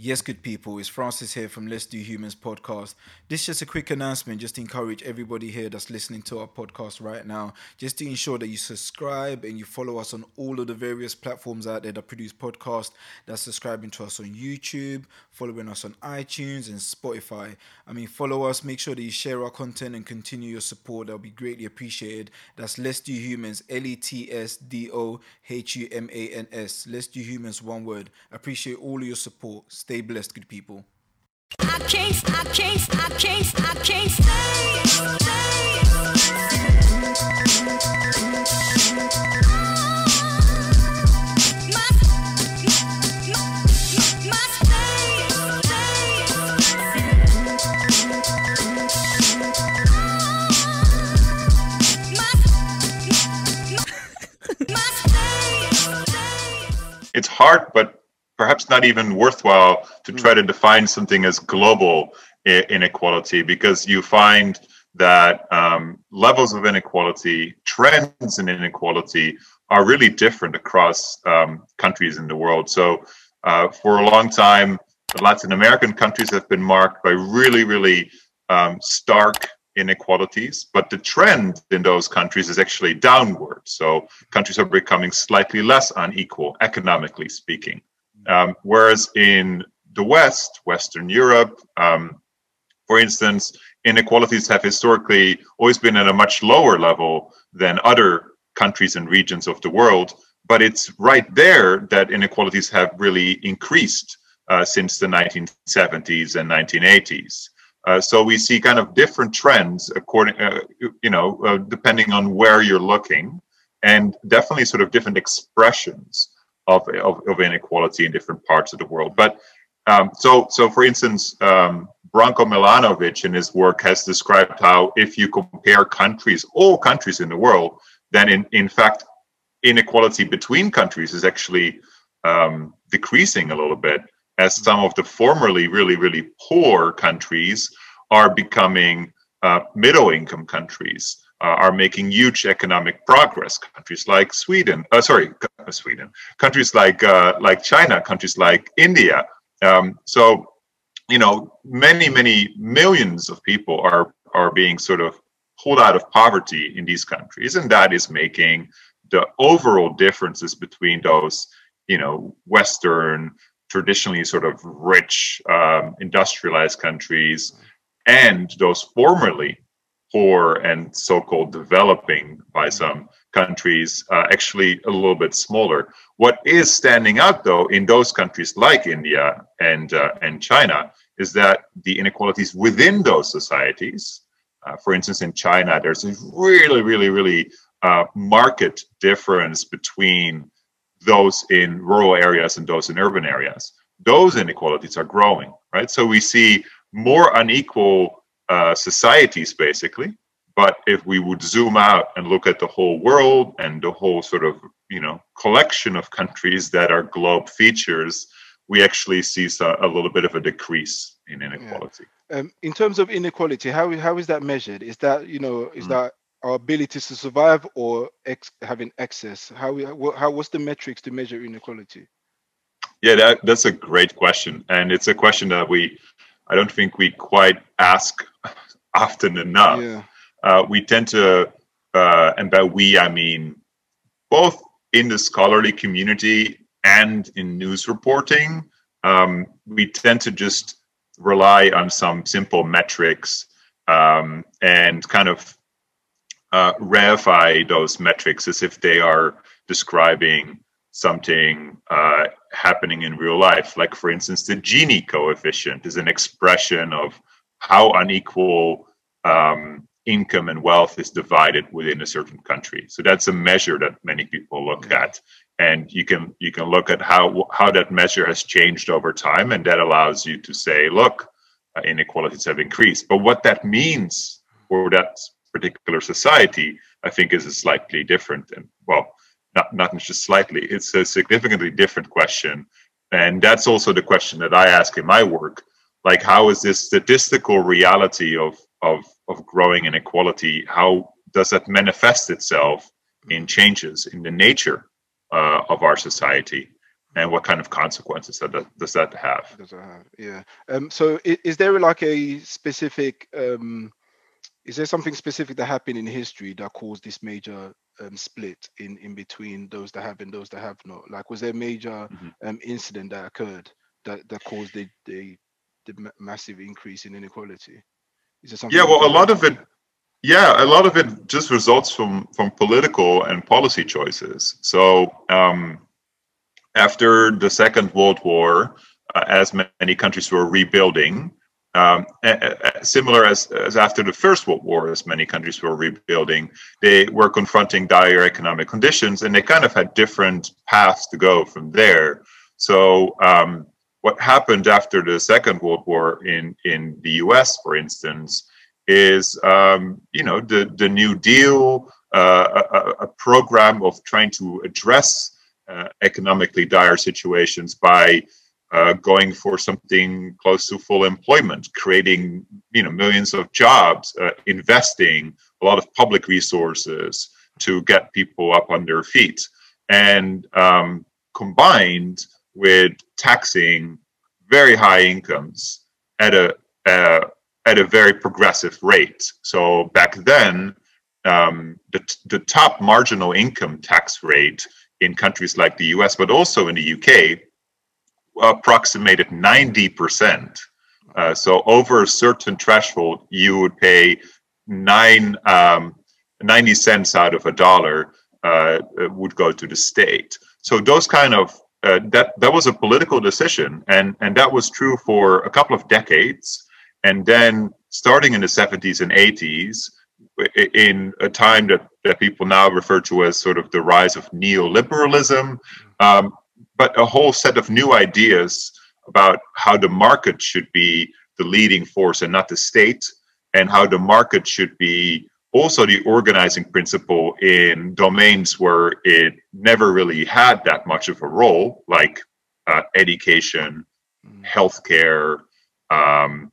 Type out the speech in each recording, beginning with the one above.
Yes, good people, it's Francis here from Let's Do Humans podcast. This is just a quick announcement just to encourage everybody here that's listening to our podcast right now, just to ensure that you subscribe and you follow us on all of the various platforms out there that produce podcasts, that's subscribing to us on YouTube, following us on iTunes and Spotify. I mean, follow us, make sure that you share our content and continue your support. That'll be greatly appreciated. That's Let's Do Humans, L E T S D O H U M A N S. Let's Do Humans, one word. Appreciate all of your support. Stay blessed, good people. I can't, I can't, I can't, I can't stay, stay. My, my, my it's hard, but perhaps not even worthwhile to try to define something as global i- inequality because you find that um, levels of inequality, trends in inequality are really different across um, countries in the world. So, uh, for a long time, the Latin American countries have been marked by really, really um, stark inequalities, but the trend in those countries is actually downward. So, countries are becoming slightly less unequal, economically speaking. Um, whereas in the West, Western Europe, um, for instance, inequalities have historically always been at a much lower level than other countries and regions of the world. But it's right there that inequalities have really increased uh, since the 1970s and 1980s. Uh, so we see kind of different trends according, uh, you know, uh, depending on where you're looking, and definitely sort of different expressions of, of, of inequality in different parts of the world. But um, so, so for instance, um, Branko Milanovic in his work has described how if you compare countries, all countries in the world, then in, in fact, inequality between countries is actually um, decreasing a little bit as some of the formerly really, really poor countries are becoming uh, middle income countries. Uh, are making huge economic progress. Countries like Sweden, uh, sorry, uh, Sweden, countries like like China, countries like India. Um, so, you know, many many millions of people are are being sort of pulled out of poverty in these countries, and that is making the overall differences between those, you know, Western, traditionally sort of rich, um, industrialized countries, and those formerly poor and so-called developing by some countries uh, actually a little bit smaller. What is standing out though in those countries like india and uh, and china is that the inequalities within those societies uh, for instance in china there's a really really really uh, market difference between those in rural areas and those in urban areas. Those inequalities are growing right? So we see more unequal uh, societies basically but if we would zoom out and look at the whole world and the whole sort of you know collection of countries that are globe features we actually see a little bit of a decrease in inequality Um, in terms of inequality, how how is that measured? Is that you know is Mm. that our ability to survive or ex- having access? How we how what's the metrics to measure inequality? yeah that, that's a great question and it's a question that we i don't think we quite ask often enough Yeah, uh, we tend to, uh, and by we I mean both in the scholarly community and in news reporting, um, we tend to just rely on some simple metrics um, and kind of uh, reify those metrics as if they are describing something uh, happening in real life. Like, for instance, the Gini coefficient is an expression of how unequal um, income and wealth is divided within a certain country. So that's a measure that many people look at, and you can you can look at how how that measure has changed over time, and that allows you to say, look, uh, inequalities have increased. But what that means for that particular society, I think, is a slightly different and well, not not just slightly. It's a significantly different question, and that's also the question that I ask in my work. Like, how is this statistical reality of of of growing inequality? How does that manifest itself in changes in the nature uh, of our society? and what kind of consequences that, that does that have? Does it have? Yeah. Um. So is, is there like a specific um? Is there something specific that happened in history that caused this major um, split in in between those that have and those that have not? Like, was there a major Mhm. um incident that occurred that that caused the the the ma- massive increase in inequality? Is there something? Yeah, well, a lot of it, yeah, a lot of it just results from from political and policy choices. So um, after the Second World War, uh, as many countries were rebuilding, um, similar as, as after the First World War, as many countries were rebuilding, they were confronting dire economic conditions, and they kind of had different paths to go from there. So um, what happened after the Second World War in in the U.S., for instance, is um, you know the the New Deal, uh, a, a- program of trying to address uh, economically dire situations by uh, going for something close to full employment, creating you know millions of jobs, uh, investing a lot of public resources to get people up on their feet, and um, combined with taxing very high incomes at a uh, at a very progressive rate. So back then, um, the the top marginal income tax rate in countries like the U.S., but also in the UK, approximated ninety percent. Uh, so over a certain threshold, you would pay nine um, 90 cents out of a dollar uh, would go to the state. So those kind of uh, that that was a political decision, and and that was true for a couple of decades, and then starting in the 70s and 80s, in a time that that people now refer to as sort of the rise of neoliberalism, um, but a whole set of new ideas about how the market should be the leading force and not the state, and how the market should be also the organizing principle in domains where it never really had that much of a role, like uh, education, Mm. healthcare, um,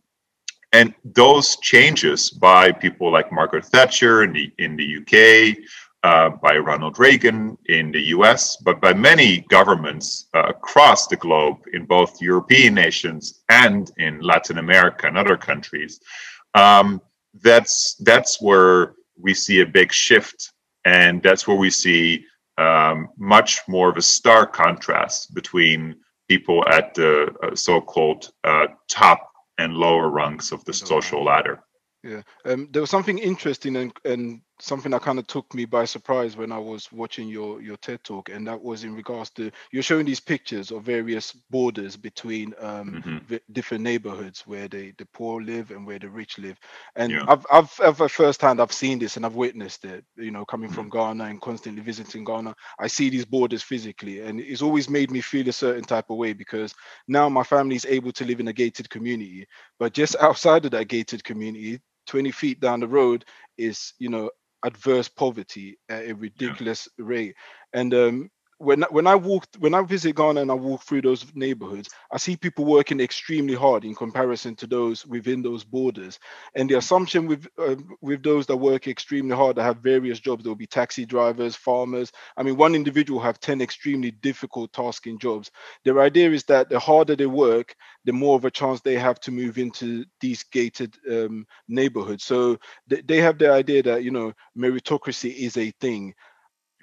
and those changes by people like Margaret Thatcher in the in the UK, uh, by Ronald Reagan in the US, but by many governments uh, across the globe in both European nations and in Latin America and other countries. Um, that's that's where we see a big shift, and that's where we see um, much more of a stark contrast between people at the uh, so-called uh, top and lower rungs of the social ladder. Yeah, um, there was something interesting and, and something that kind of took me by surprise when I was watching your your TED talk, and that was in regards to you're showing these pictures of various borders between um, Mhm. v- different neighborhoods where the the poor live and where the rich live, and Yeah. I've I've I've firsthand I've seen this and I've witnessed it. You know, coming Mm-hmm. from Ghana and constantly visiting Ghana, I see these borders physically, and it's always made me feel a certain type of way because now my family is able to live in a gated community, but just outside of that gated community 20 feet down the road is you know adverse poverty at a ridiculous rate. And um when when I walk when I visit Ghana and I walk through those neighborhoods, I see people working extremely hard in comparison to those within those borders. And the assumption with uh, with those that work extremely hard that have various jobs, there will be taxi drivers, farmers. I mean, one individual have ten extremely difficult tasking jobs. Their idea is that the harder they work, the more of a chance they have to move into these gated um, neighborhoods. So they, they have the idea that you know meritocracy is a thing.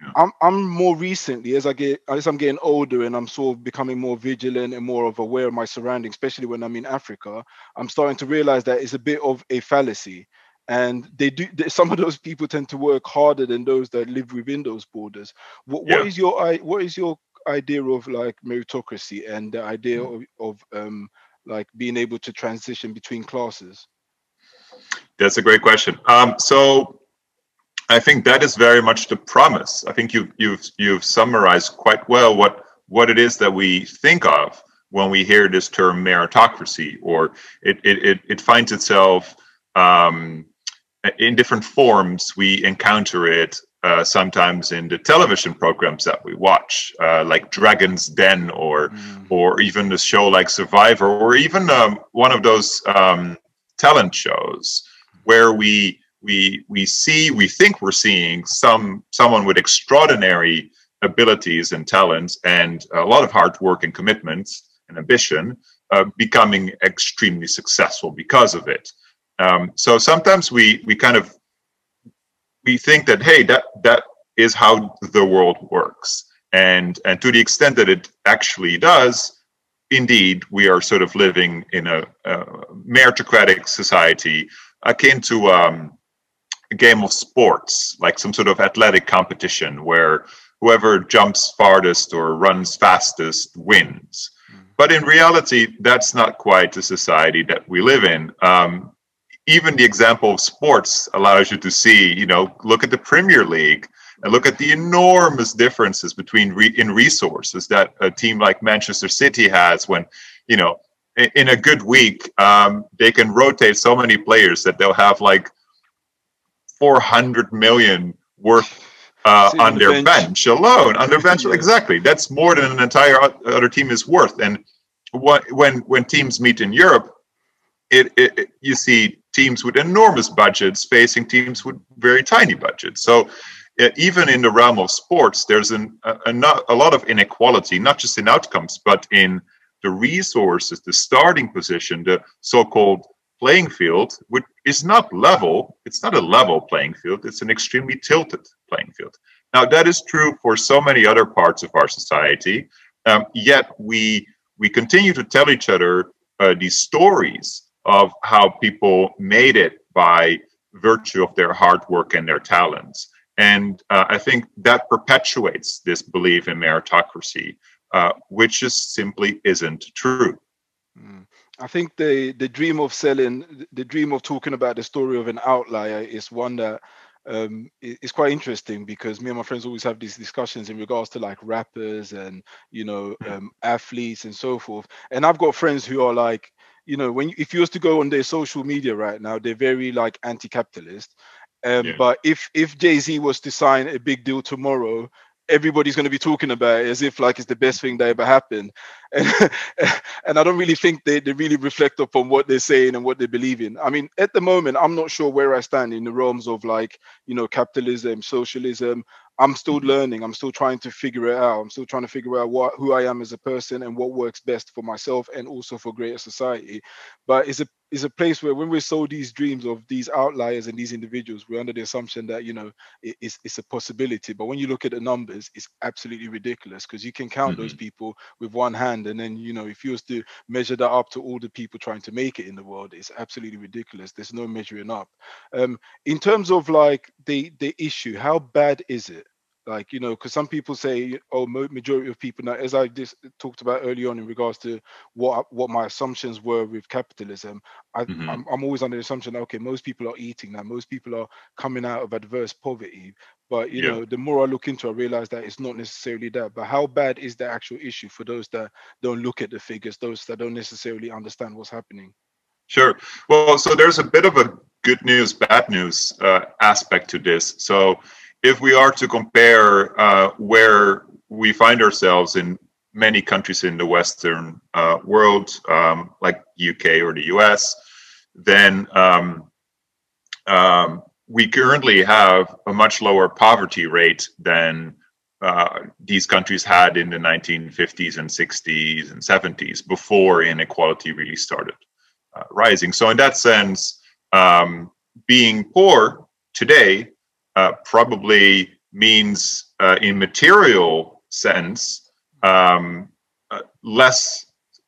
Yeah. I'm I'm more recently as I get as I'm getting older and I'm sort of becoming more vigilant and more of aware of my surroundings, especially when I'm in Africa. I'm starting to realize that it's a bit of a fallacy. And they do. Some of those people tend to work harder than those that live within those borders. What, Yeah. what is your what is your idea of like meritocracy and the idea Mm. of, of um like being able to transition between classes? That's a great question. Um, so I think that is very much the promise. I think you've you've you've summarized quite well what what it is that we think of when we hear this term meritocracy, or it it it, it finds itself um, in different forms. We encounter it uh, sometimes in the television programs that we watch, uh, like Dragon's Den, or Mm. or even a show like Survivor, or even um, one of those um, talent shows where we we we see we think we're seeing some someone with extraordinary abilities and talents and a lot of hard work and commitment and ambition, uh, becoming extremely successful because of it. Um, so sometimes we we kind of we think that hey that that is how the world works, and and to the extent that it actually does, indeed we are sort of living in a, a meritocratic society akin to um, a game of sports, like some sort of athletic competition where whoever jumps farthest or runs fastest wins. But in reality, that's not quite the society that we live in. Um, even the example of sports allows you to see, you know, look at the Premier League and look at the enormous differences between re- in resources that a team like Manchester City has when, you know, in, in a good week, um, they can rotate so many players that they'll have like 400 million worth uh, on their bench. bench, alone. On their bench, Yeah. exactly. That's more than an entire other team is worth. And what when when teams meet in Europe, it, it, it- you see teams with enormous budgets facing teams with very tiny budgets. So uh, even in the realm of sports, there's an, a, a, no- a lot of inequality, not just in outcomes, but in the resources, the starting position, the so-called playing field, which is not level. It's not a level playing field. It's an extremely tilted playing field. Now that is true for so many other parts of our society. Um, yet we we continue to tell each other uh, these stories of how people made it by virtue of their hard work and their talents. And uh, I think that perpetuates this belief in meritocracy, uh, which just simply isn't true. Mm. I think the the dream of selling, the dream of talking about the story of an outlier is one that um, quite interesting because me and my friends always have these discussions in regards to like rappers and you know um, athletes and so forth. And I've got friends who are like, you know, when if you was to go on their social media right now, they're very like anti-capitalist. Um, Yeah. But if if Jay Z was to sign a big deal tomorrow, everybody's going to be talking about it as if like it's the best thing that ever happened. And, and i don't really think they, they really reflect upon what they're saying and what they believe in i mean at the moment i'm not sure where i stand in the realms of like you know capitalism socialism. I'm still mm-hmm. learning. I'm still trying to figure it out. I'm still trying to figure out what who i am as a person and what works best for myself and also for greater society. But it's a it's a place where when we're sold these dreams of these outliers and these individuals we're under the assumption that you know it- it's, it's a possibility. But when you look at the numbers it's absolutely ridiculous because you can count those people with one hand and then you know if you was to measure that up to all the people trying to make it in the world it's absolutely ridiculous. There's no measuring up. Um in terms of like the the issue how bad is it like you know because some people say oh majority of people now as i just talked about early on in regards to what what my assumptions were with capitalism I, Mhm. I'm, I'm always under the assumption okay most people are eating now most people are coming out of adverse poverty but you Yeah. know the more i look into it, i realize that it's not necessarily that but how bad is the actual issue for those that don't look at the figures those that don't necessarily understand what's happening Sure. Well, so there's a bit of a good news, bad news uh, aspect to this. So, if we are to compare uh, where we find ourselves in many countries in the Western uh, world, um, like UK or the US, then um, um, we currently have a much lower poverty rate than uh, these countries had in the 1950s and 60s and 70s before inequality really started uh, rising. So in that sense, um, being poor today uh, probably means, uh, in material sense, um, uh, less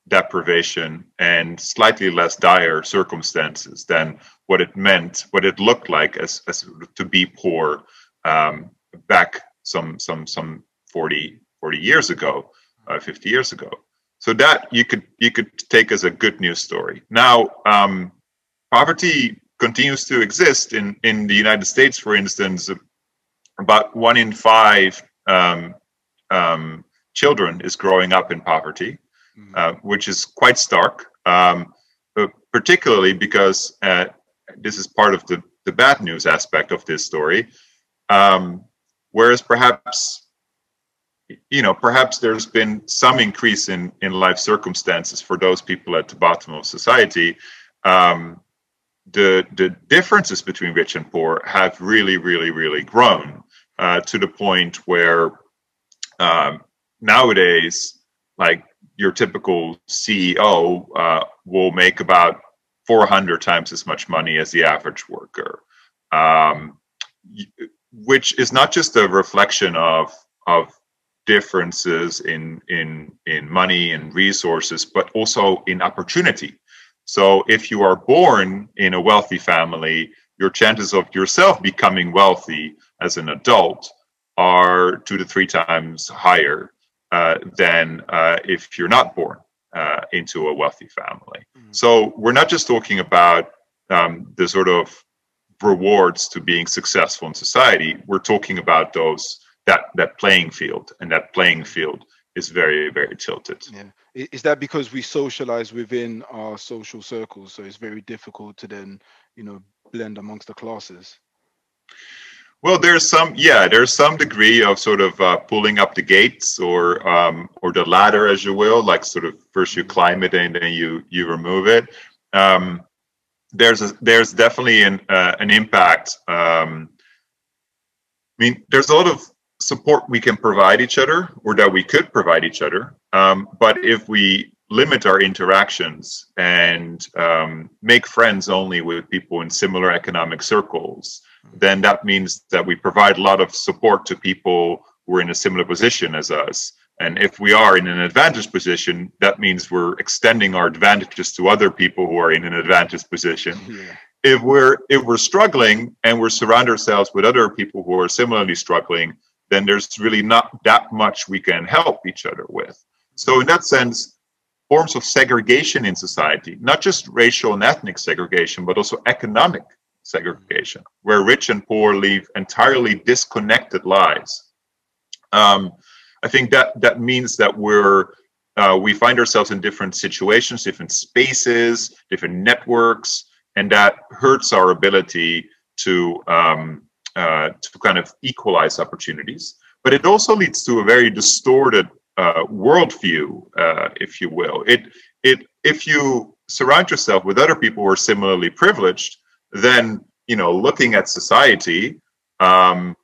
deprivation and slightly less dire circumstances than what it meant, what it looked like as, as to be poor um, back some some some 40, 40 years ago, uh, 50 years ago. So that you could you could take as a good news story. Now um, poverty continues to exist in in the united states for instance about one in five um, um, children is growing up in poverty Mhm. uh, which is quite stark um, particularly because uh, this is part of the the bad news aspect of this story um, whereas perhaps you know perhaps there's been some increase in in life circumstances for those people at the bottom of society um, the the differences between rich and poor have really really really grown uh, to the point where um, nowadays, like your typical CEO uh, will make about 400 times as much money as the average worker, um, which is not just a reflection of of differences in in in money and resources, but also in opportunity. So if you are born in a wealthy family, your chances of yourself becoming wealthy as an adult are two to three times higher uh, than uh, if you're not born uh, into a wealthy family. Mm-hmm. So we're not just talking about um, the sort of rewards to being successful in society. We're talking about those that that playing field, and that playing field is very very tilted. Yeah, is that because we socialize within our social circles, so it's very difficult to then you know blend amongst the classes? Well, there's some, yeah, there's some degree of sort of uh, pulling up the gates or um, or the ladder, as you will, like sort of first you climb it and then you you remove it. Um, there's a, there's definitely an uh, an impact. Um, I mean, there's a lot of support we can provide each other, or that we could provide each other. Um, but if we limit our interactions and um, make friends only with people in similar economic circles then that means that we provide a lot of support to people who are in a similar position as us. And if we are in an advantage position, that means we're extending our advantages to other people who are in an advantage position. Yeah. If we're if we're struggling and we're surround ourselves with other people who are similarly struggling, then there's really not that much we can help each other with. So in that sense, forms of segregation in society, not just racial and ethnic segregation, but also economic segregation, where rich and poor live entirely disconnected lives. Um, I think that that means that we're uh, we find ourselves in different situations, different spaces, different networks, and that hurts our ability to um, uh, to kind of equalize opportunities. But it also leads to a very distorted uh, worldview, uh, if you will. It it if you surround yourself with other people who are similarly privileged, then you know looking at society um,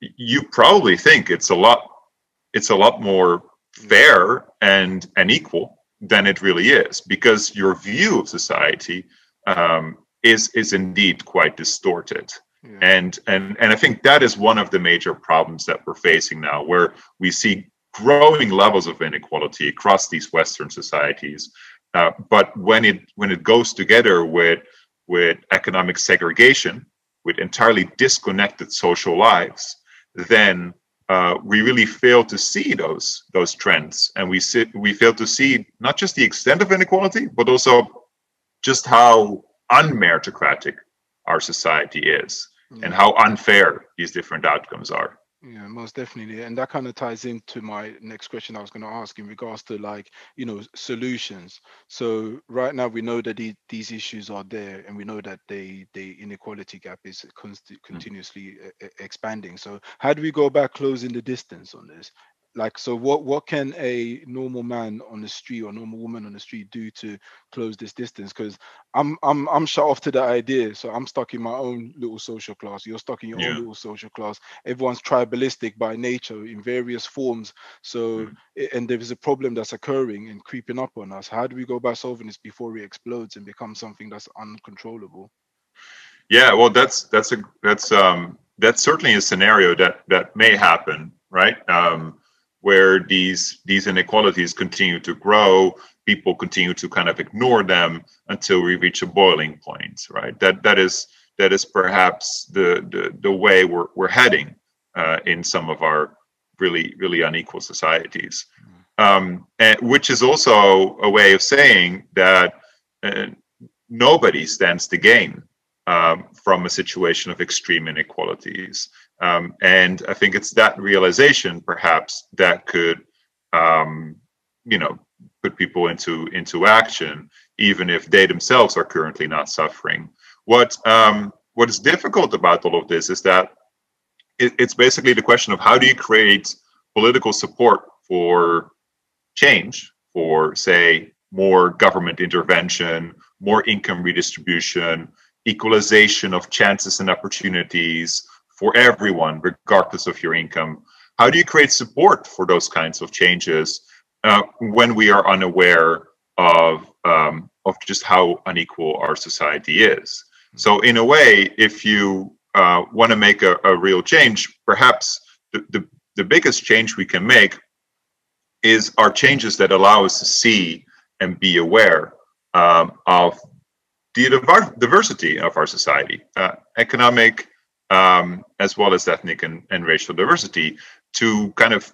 you probably think it's a lot it's a lot more fair and and equal than it really is because your view of society um, is is indeed quite distorted yeah. and and and i think that is one of the major problems that we're facing now where we see growing levels of inequality across these western societies. Uh, but when it when it goes together with with economic segregation, with entirely disconnected social lives, then uh, we really fail to see those those trends, and we sit, we fail to see not just the extent of inequality, but also just how unmeritocratic our society is, mm. and how unfair these different outcomes are. Yeah, most definitely. And that kind of ties into my next question I was going to ask in regards to like, you know, solutions. So right now we know that the, these issues are there and we know that the the inequality gap is const- mm. continuously mm. expanding. So how do we go about closing the distance on this? Like so what what can a normal man on the street or normal woman on the street do to close this distance? Because i'm i'm i'm shut off to the idea. So i'm stuck in my own little social class. You're stuck in your yeah. own little social class. Everyone's tribalistic by nature in various forms. So mm. and there is a problem that's occurring and creeping up on us. How do we go about solving this before it explodes and becomes something that's uncontrollable? Yeah well that's that's a that's um that's certainly a scenario that that may happen right? Um where these these inequalities continue to grow people continue to kind of ignore them until we reach a boiling point right? That that is that is perhaps the the, the way we're, we're heading uh, in some of our really really unequal societies. Um, and, which is also a way of saying that uh, nobody stands to gain um, from a situation of extreme inequalities um, and I think it's that realization, perhaps, that could, um, you know, put people into into action, even if they themselves are currently not suffering. What um, what is difficult about all of this is that it, it's basically the question of how do you create political support for change, for say more government intervention, more income redistribution, equalization of chances and opportunities for everyone, regardless of your income. how do you create support for those kinds of changes uh, when we are unaware of um, of just how unequal our society is? So, in a way, if you uh, want to make a, a, real change, perhaps the, the, the biggest change we can make is our changes that allow us to see and be aware um, of the diversity of our society, uh, economic um, as well as ethnic and, and racial diversity, to kind of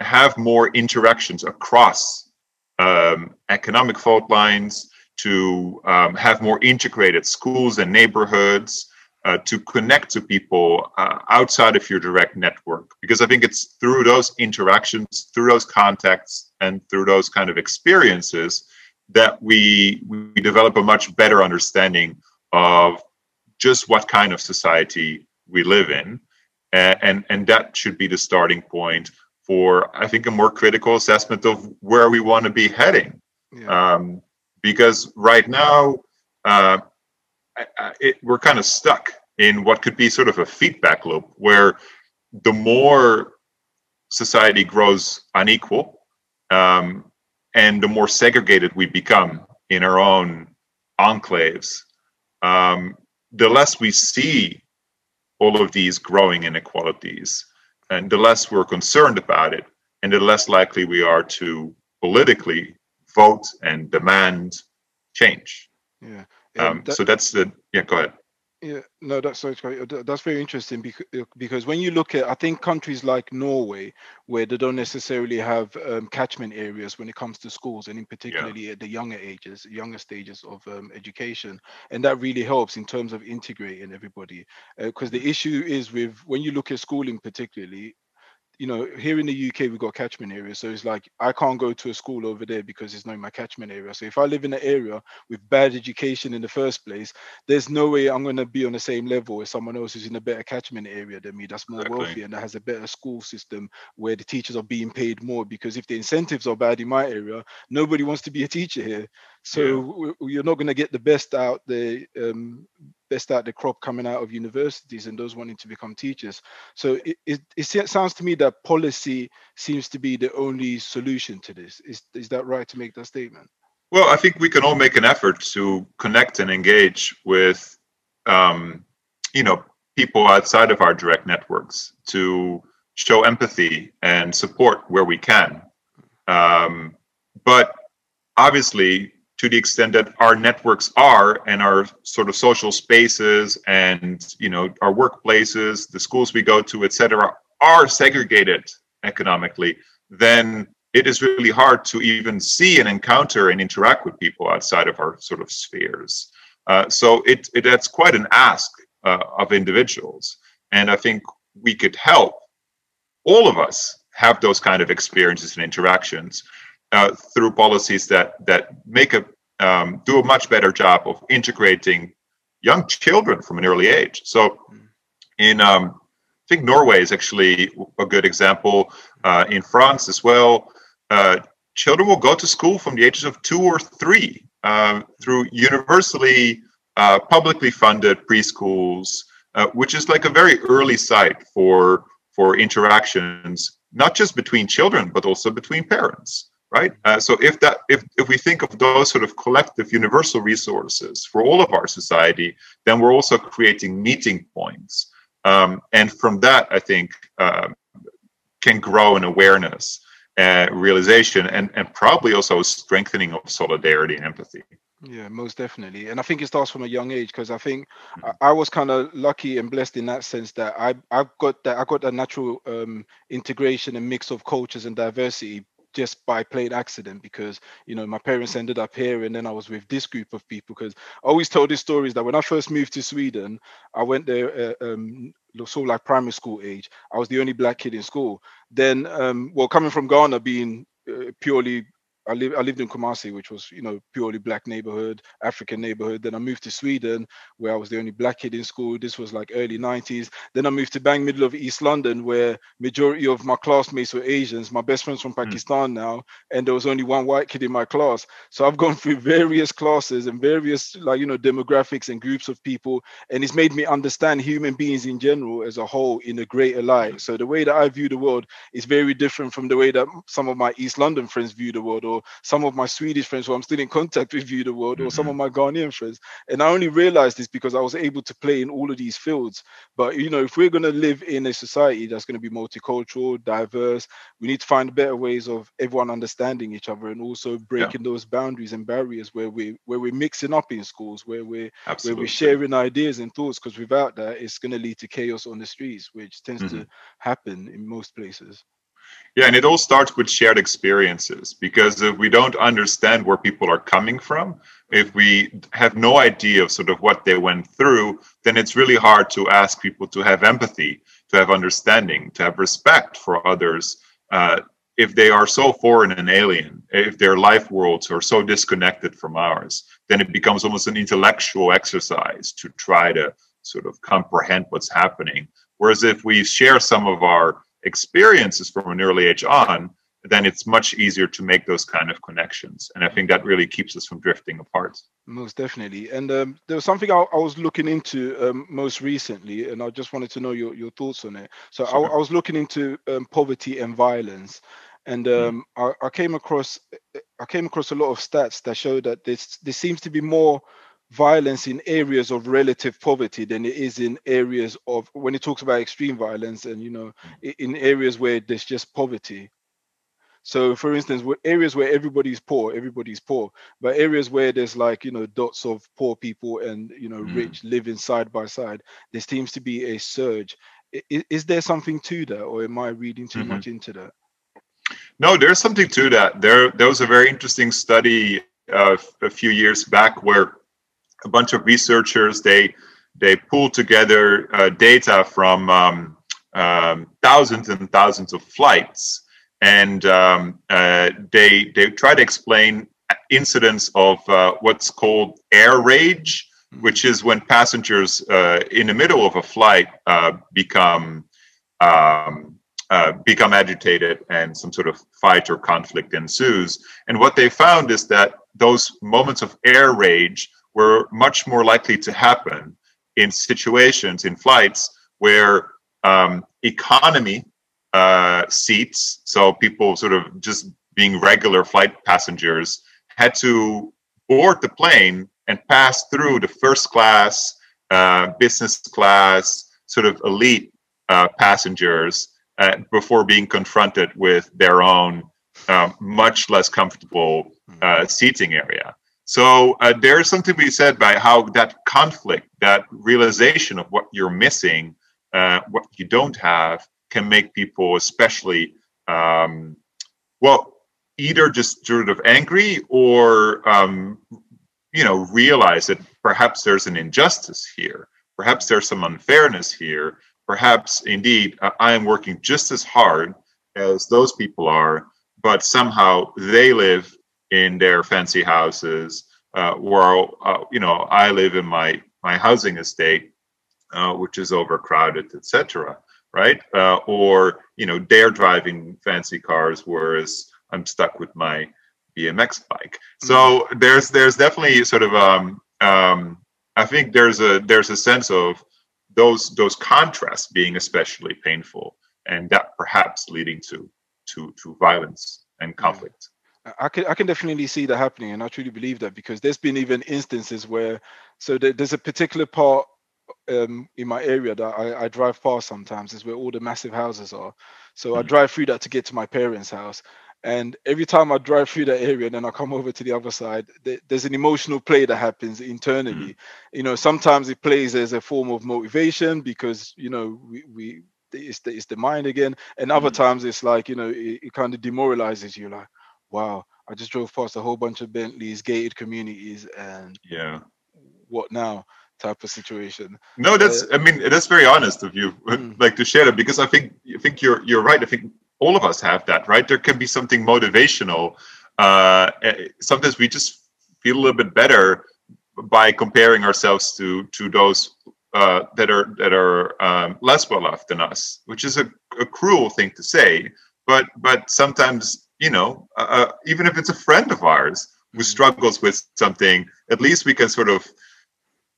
have more interactions across um, economic fault lines, to um, have more integrated schools and neighborhoods, uh, to connect to people uh, outside of your direct network. Because I think it's through those interactions, through those contacts, and through those kind of experiences that we we develop a much better understanding of just what kind of society we live in, and and, and that should be the starting point for I think a more critical assessment of where we want to be heading. Yeah. Um, because right now uh, it, we're kind of stuck in what could be sort of a feedback loop where the more society grows unequal um, and the more segregated we become in our own enclaves, um, the less we see all of these growing inequalities, and the less we're concerned about it, and the less likely we are to politically vote and demand change. Yeah. Um, that, so that's the yeah. Go ahead. Yeah, no, that's that's very interesting because uh, because when you look at I think countries like Norway, where they don't necessarily have um, catchment areas when it comes to schools, and in particularly yeah. at the younger ages, younger stages of um, education, and that really helps in terms of integrating everybody. Because uh, the issue is with when you look at schooling, particularly, you know, here in the UK, we've got catchment areas. So it's like I can't go to a school over there because it's not in my catchment area. So if I live in an area with bad education in the first place, there's no way I'm going to be on the same level as someone else who's in a better catchment area than me, that's more exactly. wealthy and that has a better school system where the teachers are being paid more. Because if the incentives are bad in my area, nobody wants to be a teacher here. So yeah. you're not going to get the best out the um, best out the crop coming out of universities and those wanting to become teachers. So it, it, it sounds to me that policy seems to be the only solution to this. Is is that right to make that statement? Well, I think we can all make an effort to connect and engage with, um, you know, people outside of our direct networks to show empathy and support where we can. Um, but obviously, to the extent that our networks are and our sort of social spaces and you know our workplaces the schools we go to etc are segregated economically then it is really hard to even see and encounter and interact with people outside of our sort of spheres. Uh, so it, it that's quite an ask uh, of individuals. And i think we could help all of us have those kind of experiences and interactions uh, through policies that that make a um, do a much better job of integrating young children from an early age. So, in um, I think Norway is actually a good example. Uh, in France as well, uh, children will go to school from the ages of two or three uh, through universally uh, publicly funded preschools, uh, which is like a very early site for for interactions, not just between children but also between parents right? Uh, so if that if if we think of those sort of collective universal resources for all of our society, then we're also creating meeting points, um, and from that, I think uh, can grow an awareness, uh, realization, and and probably also a strengthening of solidarity and empathy. Yeah, most definitely. And I think it starts from a young age because I think mm-hmm. I, I, was kind of lucky and blessed in that sense that I I got that I got that natural um, integration and mix of cultures and diversity just by plain accident because you know my parents ended up here and then I was with this group of people because I always told these stories that when I first moved to Sweden I went there uh, um, sort of like primary school age. I was the only black kid in school. Then um, well coming from Ghana being uh, purely I lived I lived in Kumasi, which was you know purely black neighborhood, African neighborhood. Then I moved to Sweden, where I was the only black kid in school. This was like early 90s. Then I moved to bang middle of East London, where majority of my classmates were Asians. My best friend's from hmm. Pakistan now, and there was only one white kid in my class. So I've gone through various classes and various like you know demographics and groups of people, and it's made me understand human beings in general as a whole in a greater light. Hmm. So the way that I view the world is very different from the way that some of my East London friends view the world, or some of my Swedish friends who I'm still in contact with view the world, or some of my Ghanaian friends. And I only realized this because I was able to play in all of these fields. But you know, if we're going to live in a society that's going to be multicultural, diverse, we need to find better ways of everyone understanding each other and also breaking those boundaries and barriers where we where we're mixing up in schools, where we're Absolutely. where we're sharing ideas and thoughts. Because without that, it's going to lead to chaos on the streets, which tends Mm-hmm. to happen in most places. Yeah, and it all starts with shared experiences because if we don't understand where people are coming from, if we have no idea of sort of what they went through, then it's really hard to ask people to have empathy, to have understanding, to have respect for others. Uh, if they are so foreign and alien, if their life worlds are so disconnected from ours, then it becomes almost an intellectual exercise to try to sort of comprehend what's happening. Whereas if we share some of our experiences from an early age on, then it's much easier to make those kind of connections. And I think that really keeps us from drifting apart. Most definitely. And um, there was something I, I was looking into um, most recently, and I just wanted to know your, your thoughts on it. So I, Sure. I was looking into um, poverty and violence, and um, I, I came across I came across a lot of stats that show that this there seems to be more violence in areas of relative poverty than it is in areas of when it talks about extreme violence and you know in areas where there's just poverty so for instance areas where everybody's poor everybody's poor but areas where there's like you know dots of poor people and you know Mm. rich living side by side there seems to be a surge I- i- is there something to that or am i reading too Mhm. much into that No, there's something to that. There, there was a very interesting study uh, a few years back where a bunch of researchers they they pulled together uh, data from um, um, thousands and thousands of flights, and um, uh, they they try to explain incidents of uh, what's called air rage, which is when passengers uh, in the middle of a flight uh, become um, uh, become agitated and some sort of fight or conflict ensues. And what they found is that those moments of air rage were much more likely to happen in situations in flights where um, economy uh, seats, so people sort of just being regular flight passengers, had to board the plane and pass through the first class, uh, business class, sort of elite uh, passengers uh, before being confronted with their own um, much less comfortable uh, seating area. So uh, there's something to be said by how that conflict, that realization of what you're missing, uh, what you don't have, can make people especially, um, well, either just sort of angry or, um, you know, realize that perhaps there's an injustice here, perhaps there's some unfairness here, perhaps indeed uh, I am working just as hard as those people are, but somehow they live in their fancy houses, uh, while uh, you know I live in my my housing estate, uh, which is overcrowded, etc. Right? Uh, or you know they're driving fancy cars, whereas I'm stuck with my BMX bike. So there's there's definitely sort of um, um, I think there's a there's a sense of those those contrasts being especially painful, and that perhaps leading to to to violence and conflict. I can I can definitely see that happening, and I truly believe that because there's been even instances where so there, there's a particular part um, in my area that I, I drive past sometimes is where all the massive houses are. So I Mhm. drive through that to get to my parents' house, and every time I drive through that area, and then I come over to the other side. There, there's an emotional play that happens internally. You know, sometimes it plays as a form of motivation because you know we. we it's the, it's the mind again and other Mhm. times it's like you know it, it kind of demoralizes you like wow, I just drove past a whole bunch of Bentleys, gated communities, and Yeah. what now type of situation. No, that's. I mean, that's very honest of you, Mm. like to share that because I think I think you're you're right. I think all of us have that, right? There can be something motivational uh, eh, sometimes we just feel a little bit better by comparing ourselves to to those uh, that are that are um, less well off than us, which is a, a cruel thing to say. But but sometimes you know, uh, uh even if it's a friend of ours who struggles with something, at least we can sort of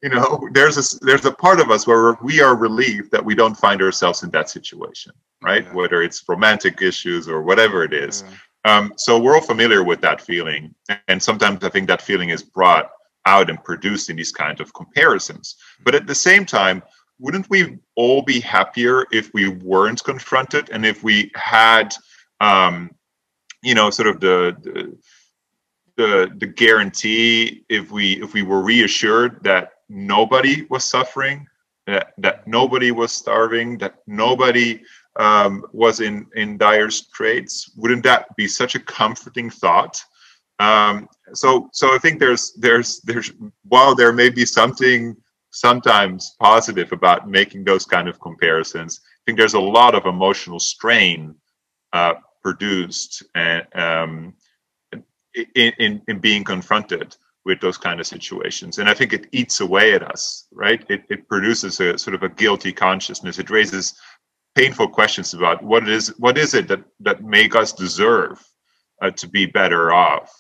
you know there's a there's a part of us where we are relieved that we don't find ourselves in that situation right? Yeah. whether it's romantic issues or whatever it is. Yeah. um, so we're all familiar with that feeling and sometimes i think that feeling is brought out and produced in these kinds of comparisons. But at the same time wouldn't we all be happier if we weren't confronted and if we had um, you know sort of the, the the the guarantee if we if we were reassured that nobody was suffering that that nobody was starving that nobody um, was in in dire straits wouldn't that be such a comforting thought? Um, so so i think there's there's there's while there may be something sometimes positive about making those kind of comparisons i think there's a lot of emotional strain uh, produced and um, in, in in being confronted with those kind of situations. And i think it eats away at us right? It, it produces a sort of a guilty consciousness. It raises painful questions about what it is what is it that that make us deserve uh, to be better off?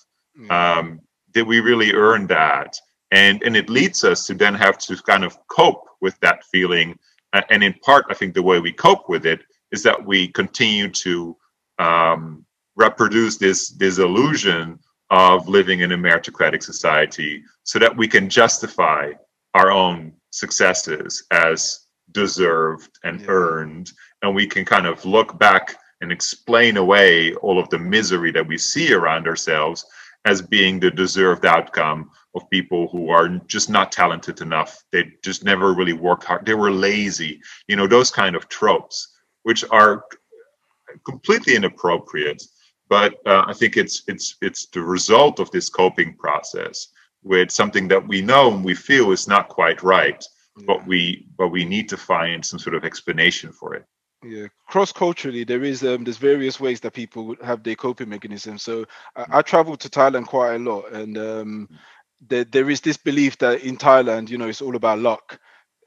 Yeah. um, did we really earn that? And and it leads us to then have to kind of cope with that feeling. Uh, and in part i think the way we cope with it is that we continue to um, reproduce this this illusion of living in a meritocratic society so that we can justify our own successes as deserved and Yeah. earned. And we can kind of look back and explain away all of the misery that we see around ourselves as being the deserved outcome of people who are just not talented enough. They just never really worked hard. They were lazy. You know those kind of tropes which are completely inappropriate but uh, i think it's it's it's the result of this coping process with something that we know and we feel is not quite right but we but we need to find some sort of explanation for it. Yeah. Cross culturally there is um there's various ways that people have their coping mechanisms so I, I traveled to thailand quite a lot and um there, there is this belief that in thailand you know it's all about luck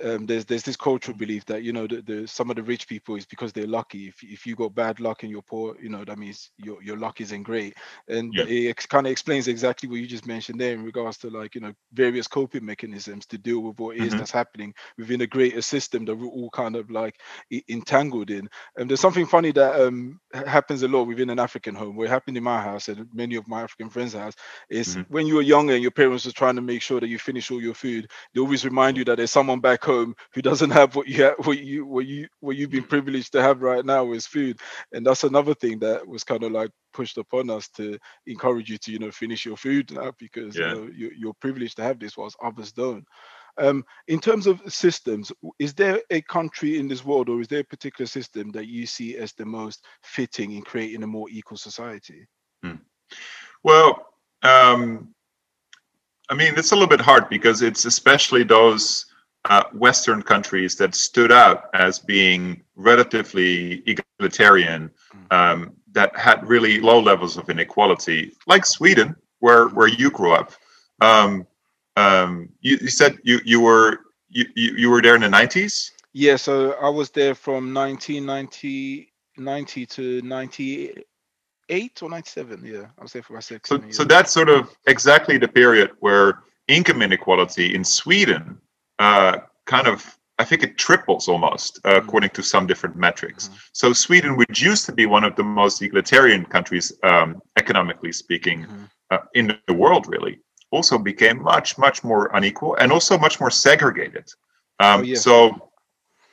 um, there's there's this cultural belief that you know the, the some of the rich people is because they're lucky. If if you got bad luck and you're poor, you know that means your your luck isn't great. And Yeah. it kind of explains exactly what you just mentioned there in regards to like you know various coping mechanisms to deal with what is Mhm. that's happening within a greater system that we're all kind of like entangled in. And there's something funny that um happens a lot within an African home. What happened in my house and many of my African friends' house is Mhm. when you were younger and your parents were trying to make sure that you finish all your food they always remind you that there's someone back home who doesn't have what you have, what you what you what you've been privileged to have right now is food, and that's another thing that was kind of like pushed upon us to encourage you to you know finish your food now because Yeah. you know you, you're privileged to have this whilst others don't. Um, in terms of systems, is there a country in this world, or is there a particular system that you see as the most fitting in creating a more equal society? Well, um, I mean, it's a little bit hard because it's especially those uh, Western countries that stood out as being relatively egalitarian, um, that had really low levels of inequality, like Sweden, where where you grew up. Um, um, you, you said you you were you, you you were there in the nineties. Yeah, so I was there from 1990 90 to 98 or 97. Yeah, I was there for about six. So, so that's sort of exactly the period where income inequality in Sweden uh, kind of, I think it triples almost, uh, Mhm. according to some different metrics. Mhm. So Sweden, which used to be one of the most egalitarian countries, um, economically speaking, Mhm. uh, in the world, really, also became much, much more unequal and also much more segregated. Um, Oh, yeah. So,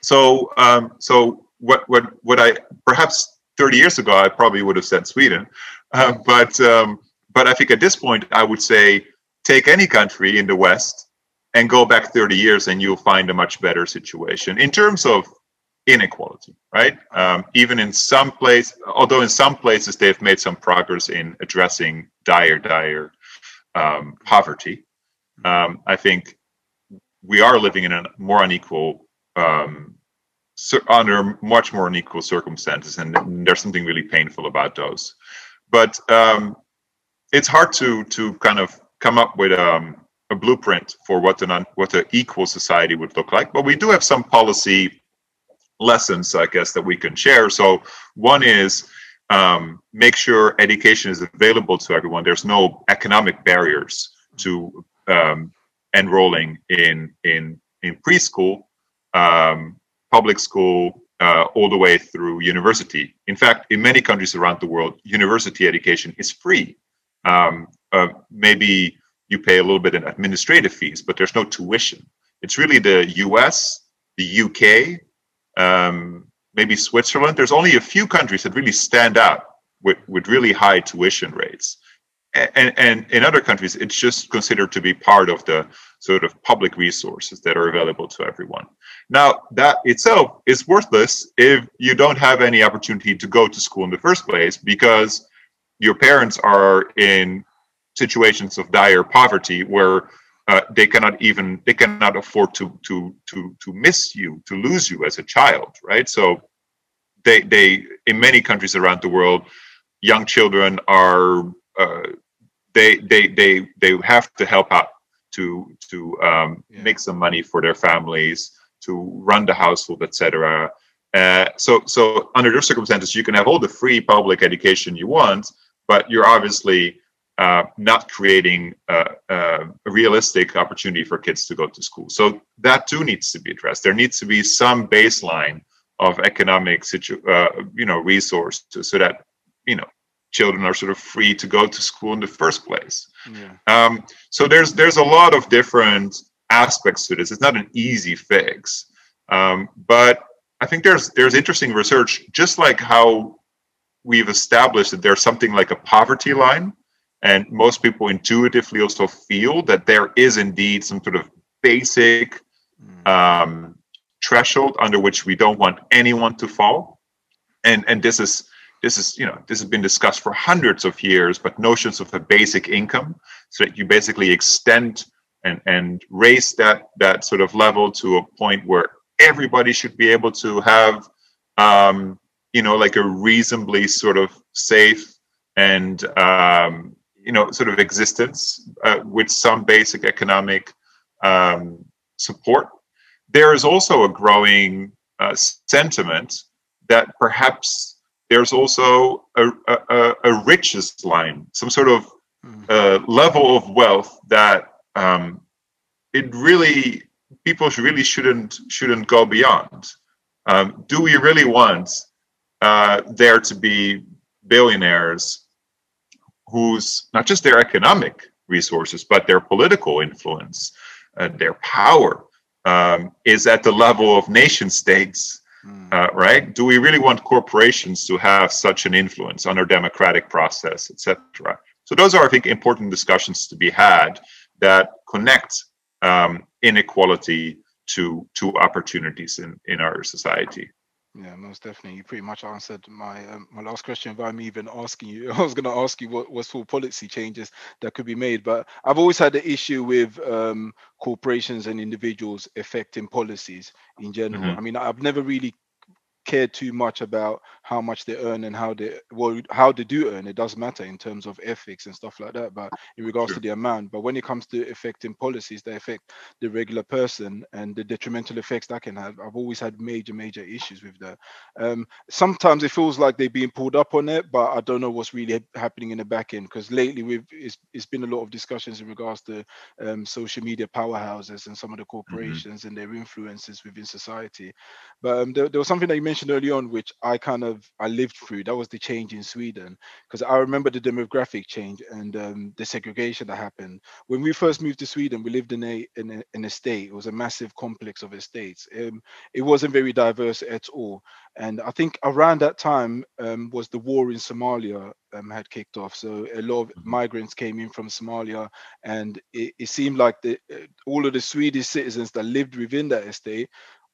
so, um, so what, what, what I perhaps 30 years ago I probably would have said Sweden, uh, but um, but I think at this point I would say take any country in the West and go back 30 years and you'll find a much better situation in terms of inequality, right? Um, even in some place, although in some places they've made some progress in addressing dire, dire um, poverty, um, I think we are living in a more unequal, um, under much more unequal circumstances, and there's something really painful about those. But um, it's hard to to kind of come up with um, a blueprint for what an what an equal society would look like. But we do have some policy lessons, I guess, that we can share. So one is um, make sure education is available to everyone. There's no economic barriers to um, enrolling in in in preschool, um, public school, uh, all the way through university. In fact, in many countries around the world, university education is free. Um, uh, maybe you pay a little bit in administrative fees, but there's no tuition. It's really the U.S., the UK, um, maybe Switzerland. There's only a few countries that really stand out with, with really high tuition rates. And, and in other countries, it's just considered to be part of the sort of public resources that are available to everyone. Now, that itself is worthless if you don't have any opportunity to go to school in the first place because your parents are in situations of dire poverty where uh, they cannot even they cannot afford to to to to miss you to lose you as a child right so they they in many countries around the world young children are uh, they they they they have to help out to to um, Yeah. make some money for their families to run the household etc uh, so so under those circumstances you can have all the free public education you want but you're obviously uh, not creating uh, a realistic opportunity for kids to go to school. So that too needs to be addressed. There needs to be some baseline of economic situ- uh, you know, resources so that you know children are sort of free to go to school in the first place. Yeah. Um, so there's there's a lot of different aspects to this. It's not an easy fix, um, but I think there's there's interesting research, just like how we've established that there's something like a poverty line, and most people intuitively also feel that there is indeed some sort of basic Mm. um, threshold under which we don't want anyone to fall, and and this is this is you know this has been discussed for hundreds of years, but notions of a basic income, so that you basically extend and and raise that that sort of level to a point where everybody should be able to have um, you know like a reasonably sort of safe and um, you know sort of existence uh, with some basic economic um, support. There is also a growing uh, sentiment that perhaps there's also a, a, a- riches line, some sort of Mm. uh, level of wealth that um, it really people really shouldn't shouldn't go beyond. Um, do we really want uh, there to be billionaires whose not just their economic resources but their political influence, uh, their power um, is at the level of nation states? Mm. uh, right? Do we really want corporations to have such an influence on our democratic process, etc.? So those are, I think, important discussions to be had that connect um, inequality to to opportunities in in our society. Yeah, most definitely. You pretty much answered my um, my last question without me even asking you. I was going to ask you what what sort of policy changes that could be made, but I've always had the issue with um, corporations and individuals affecting policies in general. Mhm. I mean, I've never really cared too much about how much they earn and how they well how they do earn. It does matter in terms of ethics and stuff like that. But in regards Sure. to the amount, but when it comes to affecting policies that affect the regular person and the detrimental effects that can have, I've always had major major issues with that. Um, sometimes it feels like they're being pulled up on it, but I don't know what's really happening in the back end because lately we've it's, it's been a lot of discussions in regards to um, social media powerhouses and some of the corporations and their influences within society. But um, there, there was something that you mentioned early on, which I kind of I lived through. That was the change in Sweden because I remember the demographic change and um, the segregation that happened when we first moved to Sweden. We lived in a in a, an estate. It was a massive complex of estates. Um, it wasn't very diverse at all. And I think around that time um, was the war in Somalia um, had kicked off. So a lot of Mhm. migrants came in from Somalia, and it, it seemed like the uh, all of the Swedish citizens that lived within that estate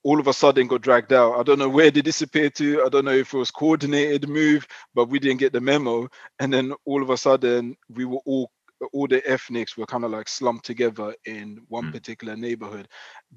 all of a sudden got dragged out. I don't know where they disappeared to. I don't know if it was coordinated move, but we didn't get the memo. And then all of a sudden we were all all the ethnics were kind of like slumped together in one Mm. particular neighborhood.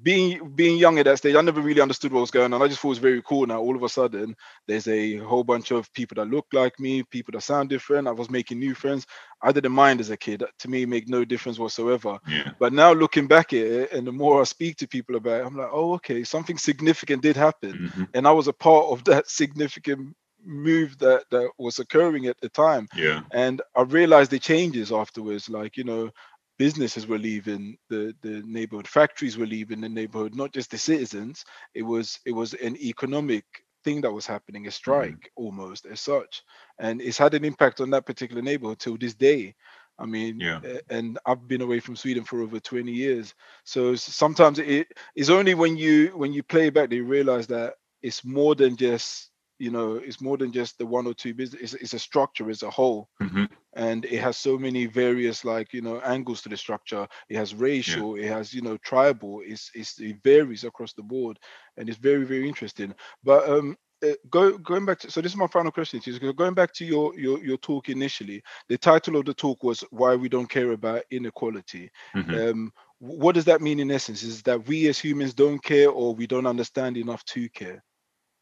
Being being young at that stage, I never really understood what was going on. I just thought it was very cool. Now all of a sudden, there's a whole bunch of people that look like me, people that sound different. I was making new friends. I didn't mind as a kid. To me, it made no difference whatsoever. Yeah. But now looking back at it, and the more I speak to people about it, I'm like, oh, okay, something significant did happen, Mhm. and I was a part of that significant move that that was occurring at the time Yeah. and I realized the changes afterwards. Like you know, businesses were leaving the the neighborhood, factories were leaving the neighborhood, not just the citizens. It was it was an economic thing that was happening, a mm-hmm. strike almost as such, and it's had an impact on that particular neighborhood till this day. I mean, Yeah. and I've been away from Sweden for over 20 years. So sometimes it is only when you when you play back that you realize that it's more than just you know it's more than just the one or two business. It's, it's a structure as a whole. Mhm. and it has so many various like you know angles to the structure. It has racial it has you know tribal it's, it's it varies across the board and it's very very interesting. But um uh, go, going back to so this is my final question to you. Going back to your, your your talk initially the title of the talk was why we don't care about inequality. Mhm. um what does that mean in essence? Is that we as humans don't care or we don't understand enough to care?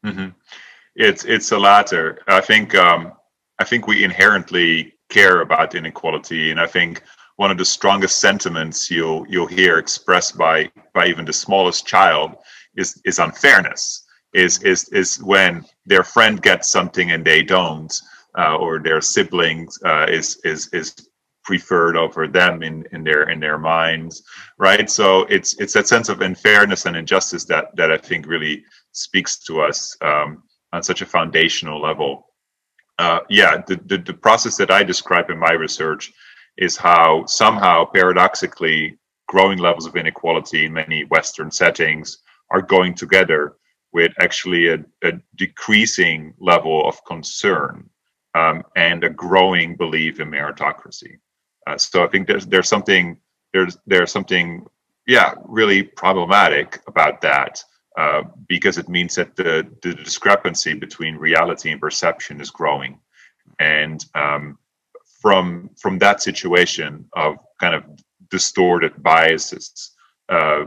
Hmm It's it's the latter. I think um, I think we inherently care about inequality, and I think one of the strongest sentiments you'll you'll hear expressed by by even the smallest child is is unfairness. Is is is when their friend gets something and they don't, uh, or their siblings uh, is is is preferred over them in in their in their minds, right? So it's it's that sense of unfairness and injustice that that I think really speaks to us um, on such a foundational level. Uh, yeah, the, the, the process that I describe in my research is how somehow paradoxically growing levels of inequality in many Western settings are going together with actually a, a decreasing level of concern um, and a growing belief in meritocracy. Uh, so I think there's there's something there's there's something yeah really problematic about that uh, because it means that the, the discrepancy between reality and perception is growing. And um, from from that situation of kind of distorted biases, uh,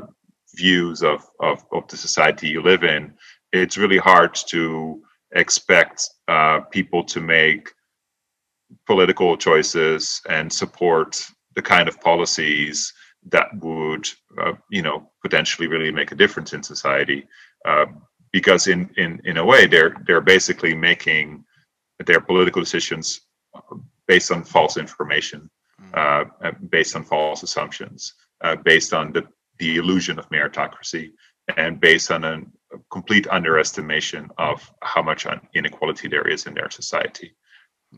views of, of, of the society you live in, it's really hard to expect uh, people to make political choices and support the kind of policies that would uh, you know potentially really make a difference in society uh, because in, in in a way they're they're basically making their political decisions based on false information uh, uh, based on false assumptions uh, based on the the illusion of meritocracy and based on a complete underestimation of how much inequality there is in their society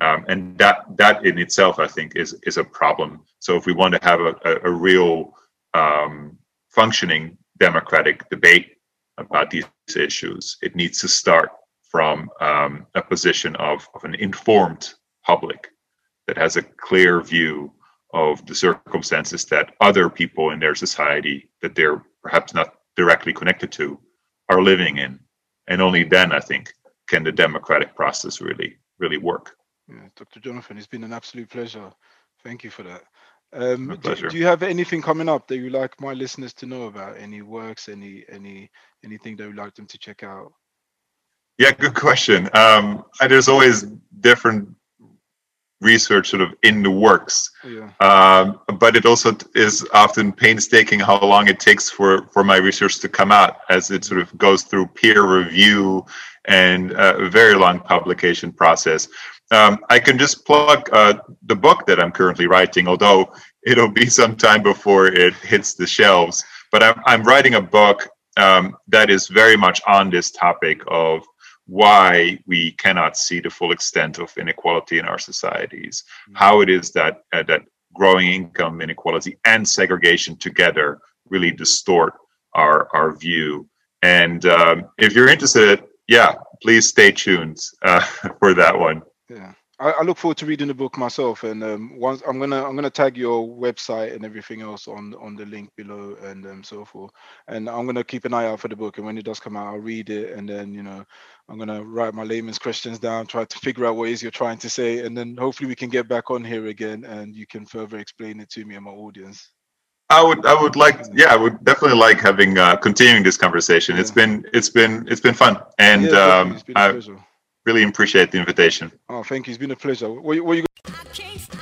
um, and that that in itself i think is is a problem. So if we want to have a, a, a real um, functioning democratic debate about these issues it needs to start from um, a position of, of an informed public that has a clear view of the circumstances that other people in their society that they're perhaps not directly connected to are living in. And only then i think can the democratic process really really work Yeah, Dr. Jonathan, it's been an absolute pleasure. Thank you for that. Um, do, do you have anything coming up that you like my listeners to know about? Any works, any any anything that you'd like them to check out? Yeah, good question. Um, there's always different research sort of in the works, Yeah, um, but it also is often painstaking how long it takes for for my research to come out, as it sort of goes through peer review and uh, a very long publication process. Um, I can just plug uh, the book that I'm currently writing, although it'll be some time before it hits the shelves. But I'm I'm writing a book um, that is very much on this topic of why we cannot see the full extent of inequality in our societies, how it is that uh, that growing income inequality and segregation together really distort our our view. And um, if you're interested, yeah, please stay tuned uh, for that one. Yeah. I, I look forward to reading the book myself, and um, once I'm gonna I'm gonna tag your website and everything else on on the link below, and um, so forth. And I'm gonna keep an eye out for the book, and when it does come out, I'll read it, and then you know I'm gonna write my layman's questions down, try to figure out what it is you're trying to say, and then hopefully we can get back on here again, and you can further explain it to me and my audience. I would, I would like, yeah, I would definitely like having uh, continuing this conversation. It's been, it's been, it's been fun, and Yeah, um, it's been a I. really appreciate the invitation. Oh, thank you. It's been a pleasure. What, you- what you I can't stop.